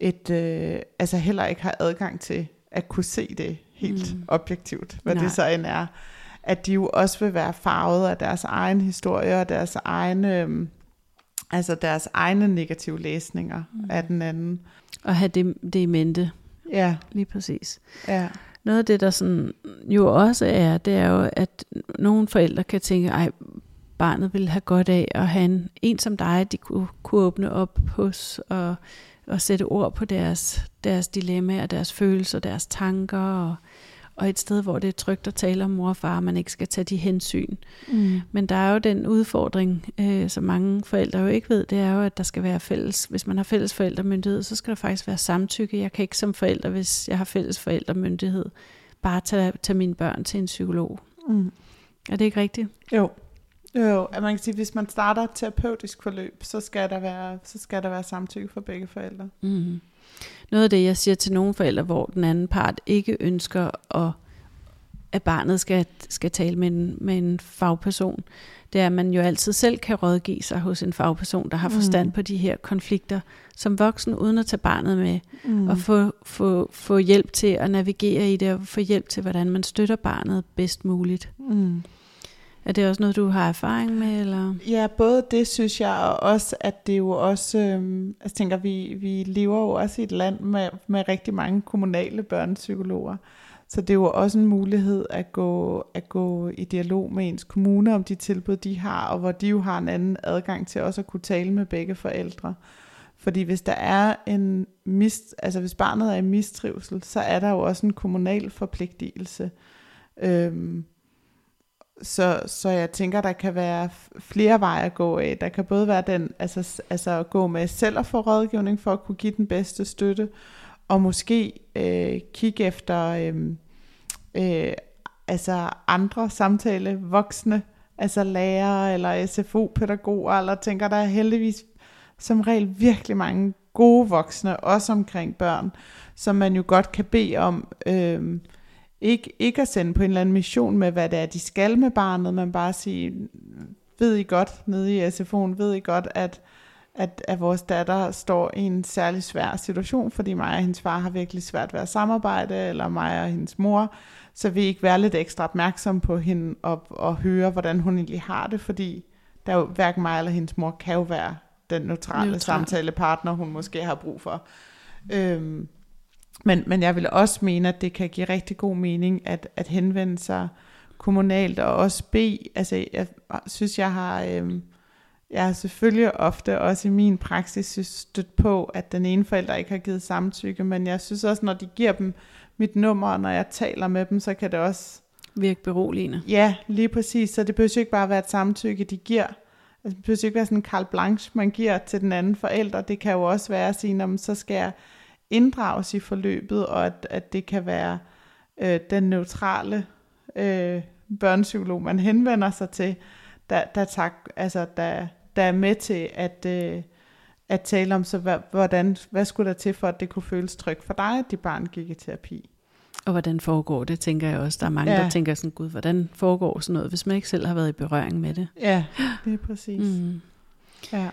et øh, altså heller ikke har adgang til at kunne se det helt mm. objektivt, hvad Nej. det så end er. At de jo også vil være farvet af deres egen historie og deres egne, øh, altså deres egne negative læsninger mm. af den anden. Og have det, det i mente. Ja. Lige præcis. Ja. Noget af det, der sådan jo også er, det er jo, at nogle forældre kan tænke, ej, barnet ville have godt af at have en, en som dig, de kunne, kunne åbne op hos og, og sætte ord på deres, deres dilemmaer, deres følelser, deres tanker og, og et sted, hvor det er trygt at tale om mor og far, man ikke skal tage de hensyn. Mm. Men der er jo den udfordring, øh, som mange forældre jo ikke ved, det er jo, at der skal være fælles, hvis man har fælles forældremyndighed, så skal der faktisk være samtykke. Jeg kan ikke som forælder, hvis jeg har fælles forældremyndighed, bare tage, tage mine børn til en psykolog. Mm. Er det ikke rigtigt? Jo. Jo, at man kan sige, hvis man starter et terapeutisk forløb, så skal der være, så skal der være samtykke for begge forældre. Mm. Noget af det, jeg siger til nogle forældre, hvor den anden part ikke ønsker, at, at barnet skal, skal tale med en, med en fagperson, det er, at man jo altid selv kan rådgive sig hos en fagperson, der har forstand mm. på de her konflikter, som voksen, uden at tage barnet med, mm. og få, få, få hjælp til at navigere i det, og få hjælp til, hvordan man støtter barnet bedst muligt. Mm. Er det også noget, du har erfaring med? Eller? Ja, både det synes jeg, og også, at det jo også, øh, jeg tænker, vi, vi lever jo også i et land med, med rigtig mange kommunale børnepsykologer. Så det er jo også en mulighed at gå, at gå i dialog med ens kommune om de tilbud, de har, og hvor de jo har en anden adgang til også at kunne tale med begge forældre. Fordi hvis der er en mist, altså hvis barnet er i mistrivsel, så er der jo også en kommunal forpligtelse. Øhm, så, så jeg tænker, der kan være flere veje at gå af. Der kan både være den, altså, altså at gå med selv at få rådgivning for at kunne give den bedste støtte, og måske øh, kigge efter øh, øh, altså andre samtale voksne, altså lærere eller SFO-pædagoger, eller tænker, der er heldigvis som regel virkelig mange gode voksne, også omkring børn, som man jo godt kan bede om, øh, ikke, ikke at sende på en eller anden mission med, hvad det er, de skal med barnet, men bare sige, ved I godt nede i SFO'en, ved I godt, at, at, at vores datter står i en særlig svær situation, fordi mig og hendes far har virkelig svært ved at samarbejde, eller mig og hendes mor, så vi ikke være lidt ekstra opmærksom på hende og, og høre, hvordan hun egentlig har det, fordi der er jo, hverken mig eller hendes mor kan jo være den neutrale Neutral. samtalepartner, hun måske har brug for. Øhm, men, men jeg vil også mene, at det kan give rigtig god mening at, at henvende sig kommunalt og også bede. Altså, jeg synes, jeg har, øhm, jeg har selvfølgelig ofte også i min praksis stødt på, at den ene forælder ikke har givet samtykke, men jeg synes også, når de giver dem mit nummer, og når jeg taler med dem, så kan det også virke beroligende. Ja, lige præcis. Så det behøver ikke bare være et samtykke, de giver. Altså, det behøver ikke være sådan en carte blanche, man giver til den anden forælder. Det kan jo også være at sige, så skal jeg inddrages i forløbet, og at, at det kan være øh, den neutrale øh, børnepsykolog, man henvender sig til, der, der, tak, altså, der, der er med til at, øh, at tale om, så hvordan, hvad skulle der til for, at det kunne føles trygt for dig, at dit barn gik i terapi? Og hvordan foregår det, tænker jeg også. Der er mange, ja. der tænker sådan, gud, hvordan foregår sådan noget, hvis man ikke selv har været i berøring med det. Ja, det er præcis. Mm. Ja.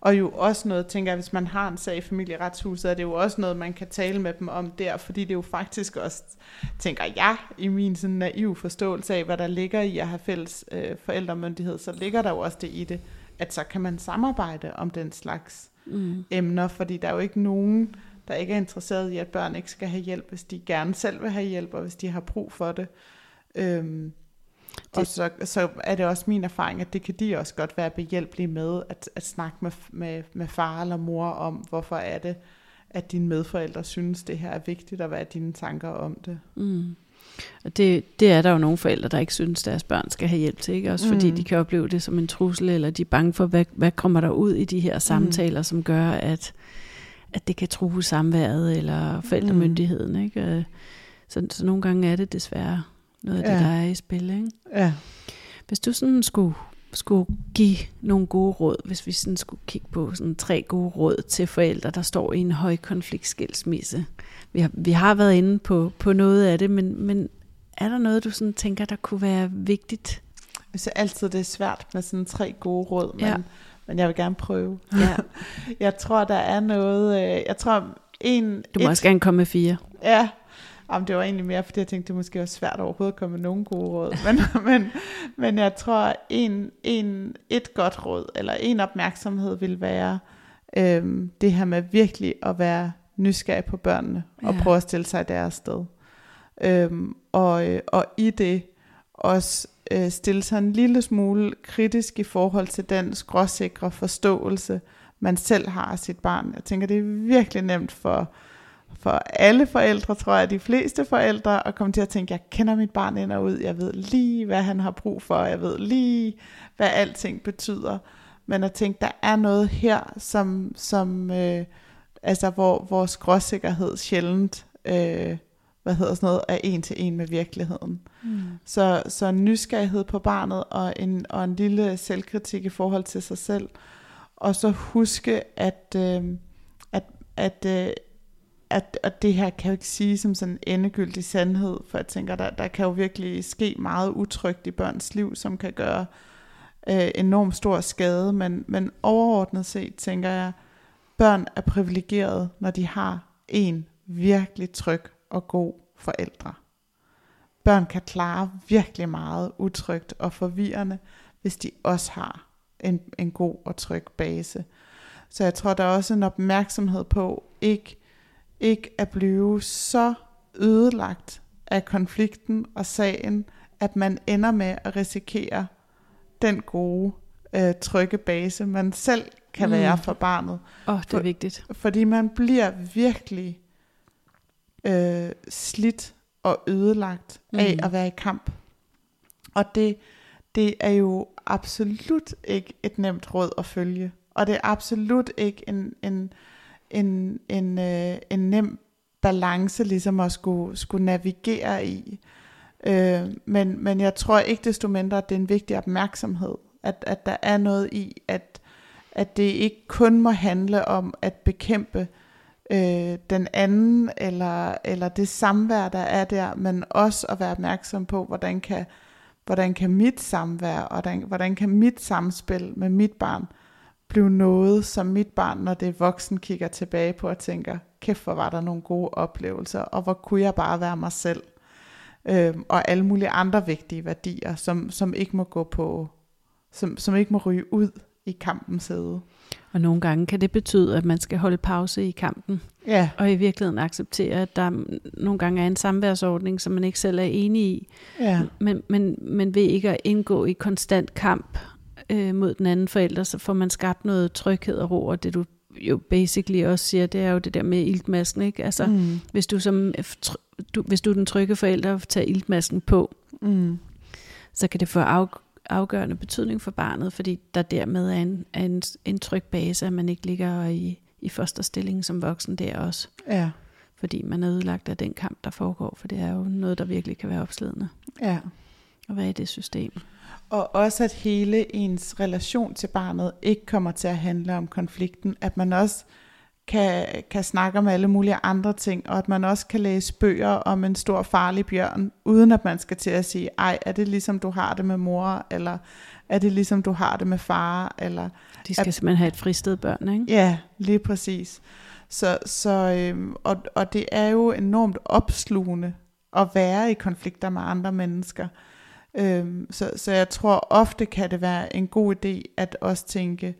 Og jo også noget, tænker jeg, hvis man har en sag i familieretshuset, er det jo også noget, man kan tale med dem om der, fordi det er jo faktisk også, tænker jeg, i min sådan naiv forståelse af, hvad der ligger i at have fælles øh, forældremyndighed, så ligger der jo også det i det, at så kan man samarbejde om den slags mm. emner, fordi der er jo ikke nogen, der ikke er interesseret i, at børn ikke skal have hjælp, hvis de gerne selv vil have hjælp, og hvis de har brug for det. Øhm, det... Og så, så er det også min erfaring, at det kan de også godt være behjælpelige med, at, at snakke med, med, med far eller mor om, hvorfor er det, at dine medforældre synes, det her er vigtigt, og hvad er dine tanker om det. Mm. Og det, det er der jo nogle forældre, der ikke synes, deres børn skal have hjælp til, ikke? Også fordi mm. de kan opleve det som en trussel, eller de er bange for, hvad, hvad kommer der ud i de her samtaler, mm. som gør, at, at det kan true samværet eller forældremyndigheden. Mm. Ikke? Så, så nogle gange er det desværre noget af ja. det, der er i spil. Ikke? Ja. Hvis du sådan skulle, skulle give nogle gode råd, hvis vi sådan skulle kigge på sådan tre gode råd til forældre, der står i en højkonfliktskilsmisse. Vi har, vi har været inde på, på noget af det, men, men er der noget, du sådan tænker, der kunne være vigtigt? Jeg synes altid, det er svært med sådan tre gode råd, men, ja. men jeg vil gerne prøve. Ja. jeg tror, der er noget... Øh, jeg tror, en... Du må et, også gerne komme med fire. Ja, Jamen, det var egentlig mere, fordi jeg tænkte, det måske var svært overhovedet at komme med nogen gode råd. Men, men, men jeg tror, en, en, et godt råd, eller en opmærksomhed vil være øhm, det her med virkelig at være nysgerrig på børnene, og ja. prøve at stille sig deres sted. Øhm, og, øh, og i det også øh, stille sig en lille smule kritisk i forhold til den skråsikre forståelse, man selv har af sit barn. Jeg tænker, det er virkelig nemt for for alle forældre, tror jeg, de fleste forældre, at komme til at tænke, jeg kender mit barn ind og ud, jeg ved lige, hvad han har brug for, jeg ved lige, hvad alting betyder. Men at tænke, der er noget her, som, som øh, altså, hvor vores skråsikkerhed sjældent, øh, hvad hedder sådan noget, er en til en med virkeligheden. Mm. Så, så nysgerrighed på barnet, og en, og en lille selvkritik i forhold til sig selv, og så huske, at, øh, at, at øh, at, at det her kan jo ikke sige som sådan en endegyldig sandhed, for jeg tænker, der, der kan jo virkelig ske meget utrygt i børns liv, som kan gøre øh, enormt stor skade, men, men overordnet set tænker jeg, børn er privilegeret, når de har en virkelig tryg og god forældre. Børn kan klare virkelig meget utrygt og forvirrende, hvis de også har en, en god og tryg base. Så jeg tror, der er også en opmærksomhed på ikke ikke at blive så ødelagt af konflikten og sagen, at man ender med at risikere den gode, øh, trygge base, man selv kan mm. være for barnet. Åh, oh, det er for, vigtigt. Fordi man bliver virkelig øh, slidt og ødelagt mm. af at være i kamp. Og det, det er jo absolut ikke et nemt råd at følge. Og det er absolut ikke en, en, en, en, øh, en nem balance ligesom at skulle, skulle navigere i. Øh, men, men jeg tror ikke desto mindre, at det er en vigtig opmærksomhed, at, at der er noget i, at, at det ikke kun må handle om at bekæmpe øh, den anden, eller, eller det samvær, der er der, men også at være opmærksom på, hvordan kan, hvordan kan mit samvær, og hvordan, hvordan kan mit samspil med mit barn blive noget, som mit barn, når det er voksen, kigger tilbage på og tænker, kæft, hvor var der nogle gode oplevelser, og hvor kunne jeg bare være mig selv. Øhm, og alle mulige andre vigtige værdier, som, som ikke må gå på, som, som ikke må ryge ud i kampens sæde. Og nogle gange kan det betyde, at man skal holde pause i kampen. Ja. Og i virkeligheden acceptere, at der nogle gange er en samværsordning, som man ikke selv er enig i. Ja. Men, men, men ved ikke at indgå i konstant kamp øh, mod den anden forælder, så får man skabt noget tryghed og ro, og det du jo basically også siger, det er jo det der med iltmasken, ikke? Altså, mm. hvis du som du, hvis du er den trygge forælder tager iltmasken på, mm. så kan det få af, afgørende betydning for barnet, fordi der dermed er en, er en, en tryg base, at man ikke ligger i, i fosterstilling som voksen der også. Ja. Fordi man er ødelagt af den kamp, der foregår, for det er jo noget, der virkelig kan være opslidende. Ja. Og hvad er det system? Og også at hele ens relation til barnet ikke kommer til at handle om konflikten. At man også kan, kan snakke om alle mulige andre ting, og at man også kan læse bøger om en stor farlig bjørn, uden at man skal til at sige, ej, er det ligesom du har det med mor, eller er det ligesom du har det med far, eller... De skal at, simpelthen have et fristed børn, ikke? Ja, lige præcis. Så, så, øhm, og, og det er jo enormt opslugende at være i konflikter med andre mennesker. Øhm, så, så jeg tror ofte kan det være en god idé at også tænke,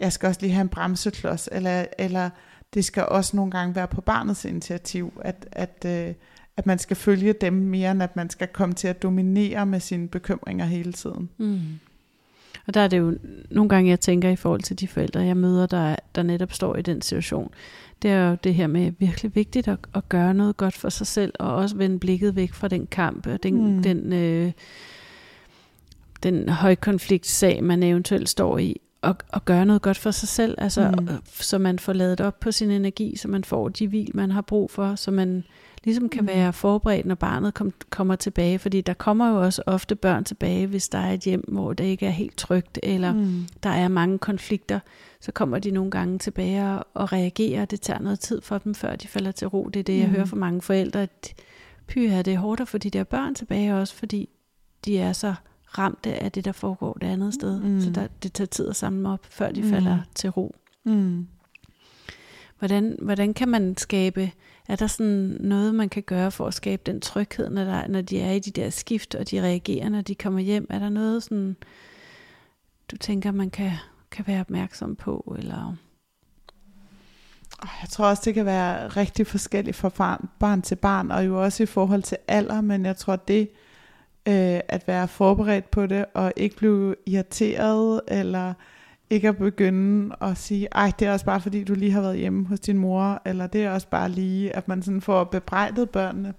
jeg skal også lige have en bremseklods, eller, eller det skal også nogle gange være på barnets initiativ, at, at, øh, at man skal følge dem mere, end at man skal komme til at dominere med sine bekymringer hele tiden. Mm. Og der er det jo nogle gange, jeg tænker i forhold til de forældre, jeg møder, der, der netop står i den situation. Det er jo det her med virkelig vigtigt at, at gøre noget godt for sig selv, og også vende blikket væk fra den kamp, og den, mm. den, øh, den højkonfliktsag, man eventuelt står i, og, og gøre noget godt for sig selv, altså, mm. så man får lavet op på sin energi, så man får de hvil, man har brug for, så man ligesom kan mm. være forberedt, når barnet kom, kommer tilbage, fordi der kommer jo også ofte børn tilbage, hvis der er et hjem, hvor det ikke er helt trygt, eller mm. der er mange konflikter, så kommer de nogle gange tilbage og, reagerer, det tager noget tid for dem, før de falder til ro. Det er det, jeg mm. hører fra mange forældre, at pyha, det er hårdt at få de der børn tilbage også, fordi de er så ramte af det, der foregår det andet sted. Mm. Så der, det tager tid at samle dem op, før de mm. falder til ro. Mm. Hvordan, hvordan kan man skabe, er der sådan noget, man kan gøre for at skabe den tryghed, når, der, når de er i de der skift, og de reagerer, når de kommer hjem? Er der noget, sådan, du tænker, man kan, kan være opmærksom på? Eller? Jeg tror også, det kan være rigtig forskelligt fra barn, barn til barn, og jo også i forhold til alder, men jeg tror, det øh, at være forberedt på det, og ikke blive irriteret, eller ikke at begynde at sige, ej, det er også bare fordi, du lige har været hjemme hos din mor, eller det er også bare lige, at man sådan får bebrejdet børnene,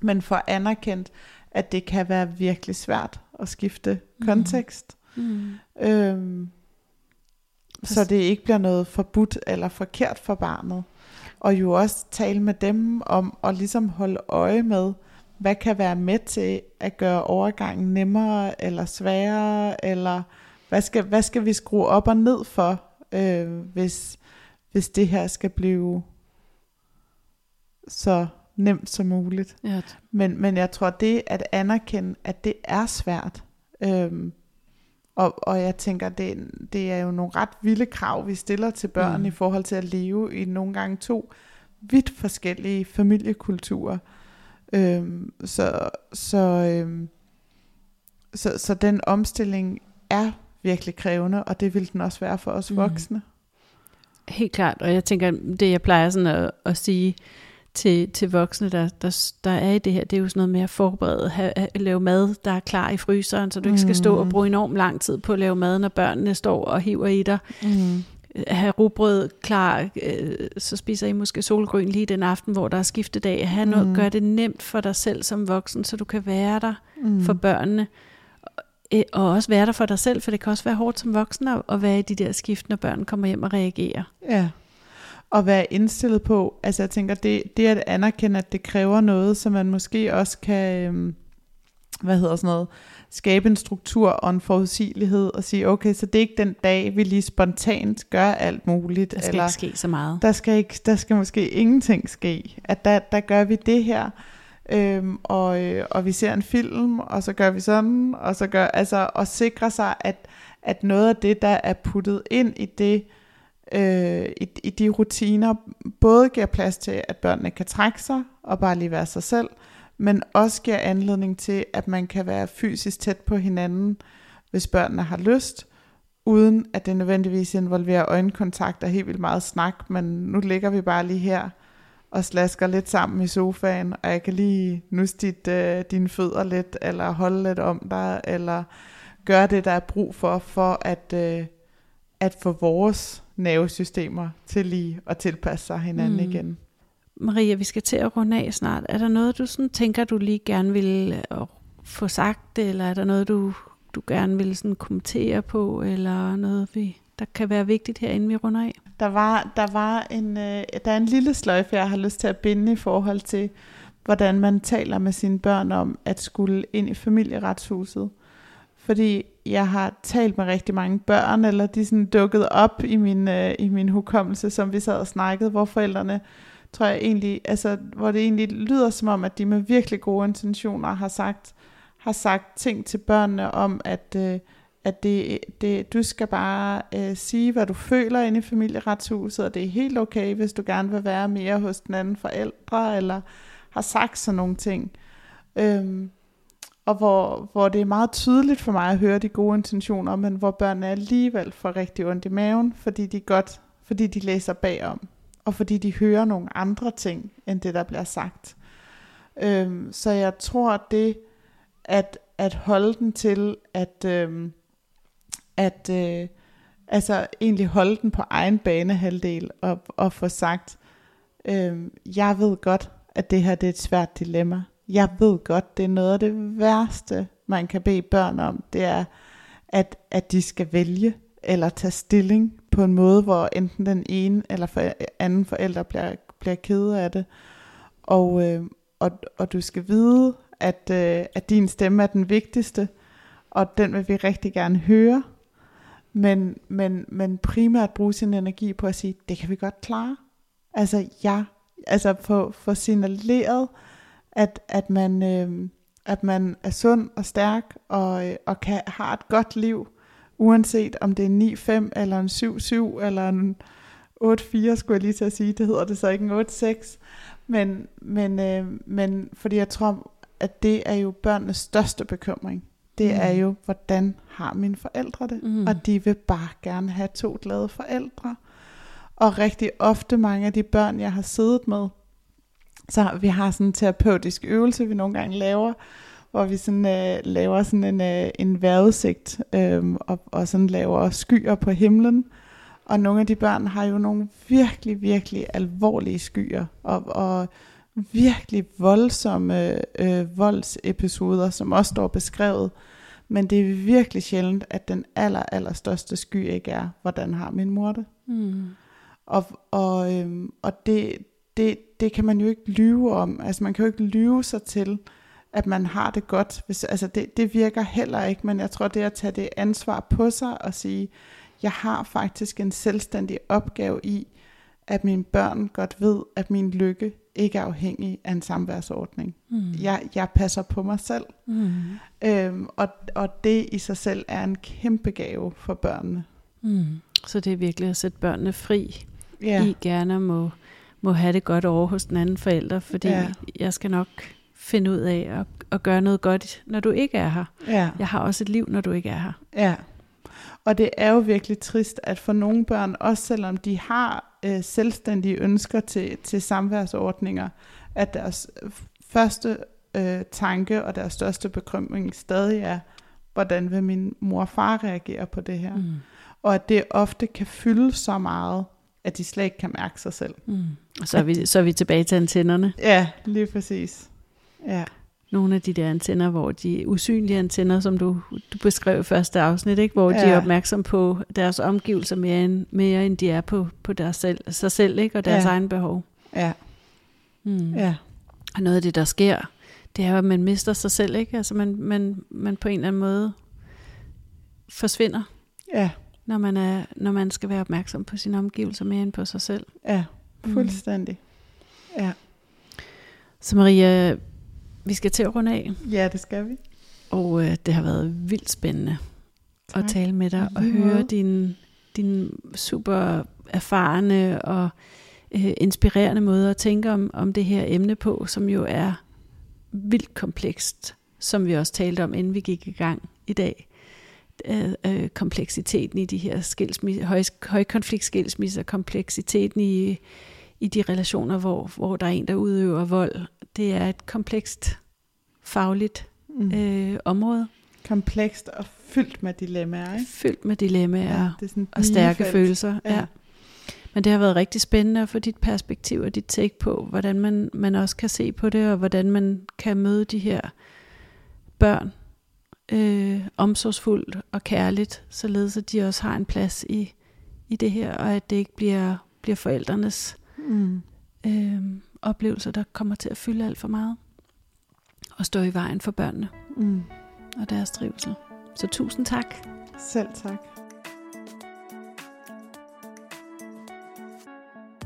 men får anerkendt, at det kan være virkelig svært at skifte mm. kontekst. Mm. Øhm, så det ikke bliver noget forbudt eller forkert for barnet. Og jo også tale med dem om at ligesom holde øje med, hvad kan være med til at gøre overgangen nemmere eller sværere, eller hvad skal, hvad skal vi skrue op og ned for, øh, hvis, hvis det her skal blive så nemt som muligt. Ja. Men, men jeg tror, det at anerkende, at det er svært, øh, og, og jeg tænker, det, det er jo nogle ret vilde krav, vi stiller til børn mm. i forhold til at leve i nogle gange to vidt forskellige familiekulturer. Øhm, så, så, øhm, så, så den omstilling er virkelig krævende, og det vil den også være for os mm. voksne. Helt klart, og jeg tænker, det jeg plejer sådan at, at sige til, til voksne, der, der, der er i det her, det er jo sådan noget med at forberede, have, lave mad, der er klar i fryseren, så du ikke skal stå og mm. bruge enormt lang tid på at lave mad, når børnene står og hiver i dig. Mm have rugbrød klar, øh, så spiser I måske solgrøn lige den aften, hvor der er skiftedag. Have noget, mm. Gør det nemt for dig selv som voksen, så du kan være der mm. for børnene. Øh, og også være der for dig selv, for det kan også være hårdt som voksen at, at være i de der skift, når børn kommer hjem og reagerer. Ja, og være indstillet på, altså jeg tænker, det, det at anerkende, at det kræver noget, så man måske også kan, øh, hvad hedder sådan noget, skabe en struktur og en forudsigelighed og sige, okay, så det er ikke den dag, vi lige spontant gør alt muligt. Der skal eller, ikke ske så meget. Der skal, ikke, der skal måske ingenting ske. At der, der gør vi det her, øhm, og, øh, og vi ser en film, og så gør vi sådan, og så gør, altså, og sikre sig, at, at noget af det, der er puttet ind i det, øh, i, i de rutiner, både giver plads til, at børnene kan trække sig, og bare lige være sig selv, men også giver anledning til, at man kan være fysisk tæt på hinanden, hvis børnene har lyst, uden at det nødvendigvis involverer øjenkontakt og helt vildt meget snak, men nu ligger vi bare lige her og slasker lidt sammen i sofaen, og jeg kan lige nusse dit, øh, dine fødder lidt, eller holde lidt om dig, eller gøre det, der er brug for, for at, øh, at få vores nervesystemer til lige at tilpasse sig hinanden mm. igen. Maria, vi skal til at runde af snart. Er der noget, du sådan tænker, du lige gerne vil øh, få sagt, eller er der noget, du, du gerne vil sådan kommentere på, eller noget, vi, der kan være vigtigt her, inden vi runder af? Der var, der var en, øh, der er en lille sløjfe, jeg har lyst til at binde i forhold til, hvordan man taler med sine børn om at skulle ind i familieretshuset. Fordi jeg har talt med rigtig mange børn, eller de sådan dukket op i min, øh, i min hukommelse, som vi sad og snakkede, hvor forældrene, tror jeg egentlig, altså, hvor det egentlig lyder som om, at de med virkelig gode intentioner har sagt, har sagt ting til børnene om, at, øh, at det, det, du skal bare øh, sige, hvad du føler inde i familieretshuset, og det er helt okay, hvis du gerne vil være mere hos den anden forældre, eller har sagt sådan nogle ting. Øhm, og hvor, hvor det er meget tydeligt for mig at høre de gode intentioner, men hvor børnene alligevel får rigtig ondt i maven, fordi de godt, fordi de læser bagom, og fordi de hører nogle andre ting, end det der bliver sagt. Øhm, så jeg tror, at det, at, at holde den til, at, øhm, at øh, altså egentlig holde den på egen banehalvdel, og, og få sagt, øh, jeg ved godt, at det her det er et svært dilemma, jeg ved godt, det er noget af det værste, man kan bede børn om, det er, at, at de skal vælge eller tage stilling på en måde, hvor enten den ene eller for, anden forælder bliver, bliver ked af det. Og, øh, og, og du skal vide, at, øh, at din stemme er den vigtigste, og den vil vi rigtig gerne høre. Men, men, men primært bruge sin energi på at sige, det kan vi godt klare. Altså, ja, altså få, få signaleret, at, at, man, øh, at man er sund og stærk og, øh, og kan, har et godt liv, uanset om det er en 9-5 eller en 7-7 eller en 8-4, skulle jeg lige til at sige. Det hedder det så ikke en 8-6. Men, men, øh, men fordi jeg tror, at det er jo børnenes største bekymring. Det mm. er jo, hvordan har mine forældre det? Mm. Og de vil bare gerne have to glade forældre. Og rigtig ofte mange af de børn, jeg har siddet med, så vi har sådan en terapeutisk øvelse, vi nogle gange laver, hvor vi sådan, øh, laver sådan en, øh, en vejrudsigt, øh, og, og sådan laver skyer på himlen. Og nogle af de børn har jo nogle virkelig, virkelig alvorlige skyer, og, og virkelig voldsomme øh, voldsepisoder, som også står beskrevet. Men det er virkelig sjældent, at den aller, aller største sky ikke er, hvordan har min mor det. Mm. Og, og, øhm, og det, det, det kan man jo ikke lyve om. Altså man kan jo ikke lyve sig til, at man har det godt. Hvis, altså det, det virker heller ikke, men jeg tror det at tage det ansvar på sig og sige, jeg har faktisk en selvstændig opgave i, at mine børn godt ved, at min lykke ikke er afhængig af en samværsordning. Mm. Jeg, jeg passer på mig selv. Mm. Øhm, og, og det i sig selv er en kæmpe gave for børnene. Mm. Så det er virkelig at sætte børnene fri. Ja. I gerne må må have det godt over hos den anden forælder, fordi ja. jeg skal nok finde ud af at, at gøre noget godt, når du ikke er her. Ja. Jeg har også et liv, når du ikke er her. Ja. Og det er jo virkelig trist, at for nogle børn, også selvom de har øh, selvstændige ønsker til, til samværsordninger, at deres første øh, tanke og deres største bekymring stadig er, hvordan vil min mor og far reagere på det her? Mm. Og at det ofte kan fylde så meget, at de slet ikke kan mærke sig selv. Mm. Og så er, vi, så er vi tilbage til antennerne. Ja, lige præcis. Ja. Nogle af de der antenner, hvor de usynlige antenner, som du, du beskrev i første afsnit, ikke? hvor ja. de er opmærksom på deres omgivelser mere end, mere end de er på, på deres selv, sig selv ikke? og deres ja. egen behov. Ja. Mm. ja. Og noget af det, der sker, det er at man mister sig selv. ikke. Altså man, man, man på en eller anden måde forsvinder. Ja når man, er, når man skal være opmærksom på sine omgivelser mere end på sig selv. Ja, mm. fuldstændig. Mm. Ja. Så Maria, vi skal til at runde af. Ja, det skal vi. Og øh, det har været vildt spændende tak. at tale med dig og høre din, din super erfarne og øh, inspirerende måde at tænke om, om det her emne på, som jo er vildt komplekst, som vi også talte om, inden vi gik i gang i dag øh, øh, kompleksiteten i de her skilsmisser, høj, højkonfliktskilsmisser, kompleksiteten i, i de relationer, hvor, hvor der er en, der udøver vold. Det er et komplekst fagligt mm. øh, område. Komplekst og fyldt med dilemmaer, ikke? Fyldt med dilemmaer ja, det er sådan og stærke felt. følelser. Ja. ja. Men det har været rigtig spændende at få dit perspektiv og dit take på, hvordan man, man også kan se på det, og hvordan man kan møde de her børn, øh, omsorgsfuldt og kærligt, således at de også har en plads i, i det her, og at det ikke bliver, bliver forældrenes mm. øh, oplevelser, der kommer til at fylde alt for meget, og stå i vejen for børnene mm. og deres trivsel. Så tusind tak. Selv tak.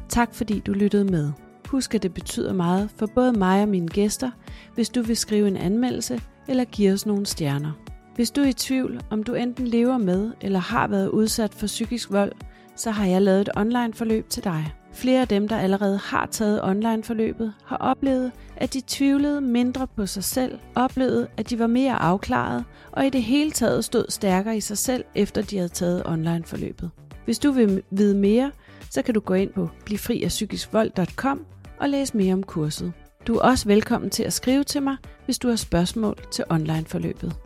Tak fordi du lyttede med. Husk, at det betyder meget for både mig og mine gæster, hvis du vil skrive en anmeldelse eller give os nogle stjerner. Hvis du er i tvivl, om du enten lever med eller har været udsat for psykisk vold, så har jeg lavet et online forløb til dig. Flere af dem, der allerede har taget online-forløbet, har oplevet, at de tvivlede mindre på sig selv, oplevede, at de var mere afklaret og i det hele taget stod stærkere i sig selv, efter de havde taget online-forløbet. Hvis du vil vide mere, så kan du gå ind på blifriafpsykiskvold.com og læse mere om kurset. Du er også velkommen til at skrive til mig, hvis du har spørgsmål til online-forløbet.